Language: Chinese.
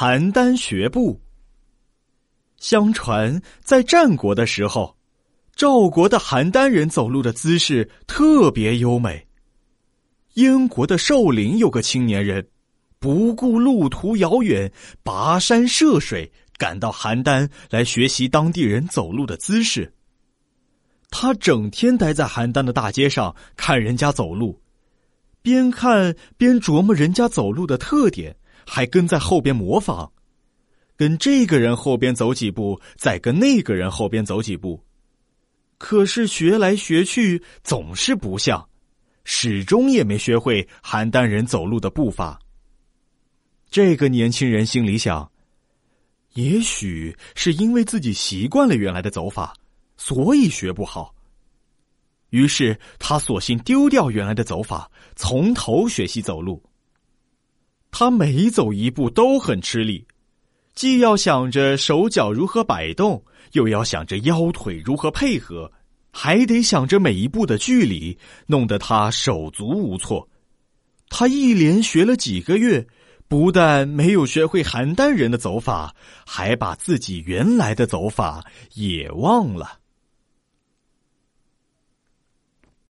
邯郸学步。相传，在战国的时候，赵国的邯郸人走路的姿势特别优美。燕国的寿陵有个青年人，不顾路途遥远，跋山涉水，赶到邯郸来学习当地人走路的姿势。他整天待在邯郸的大街上看人家走路，边看边琢磨人家走路的特点，还跟在后边模仿。跟这个人后边走几步，再跟那个人后边走几步，可是学来学去总是不像，始终也没学会邯郸人走路的步伐。这个年轻人心里想：也许是因为自己习惯了原来的走法，所以学不好。于是他索性丢掉原来的走法，从头学习走路。他每走一步都很吃力。既要想着手脚如何摆动，又要想着腰腿如何配合，还得想着每一步的距离，弄得他手足无措。他一连学了几个月，不但没有学会邯郸人的走法，还把自己原来的走法也忘了。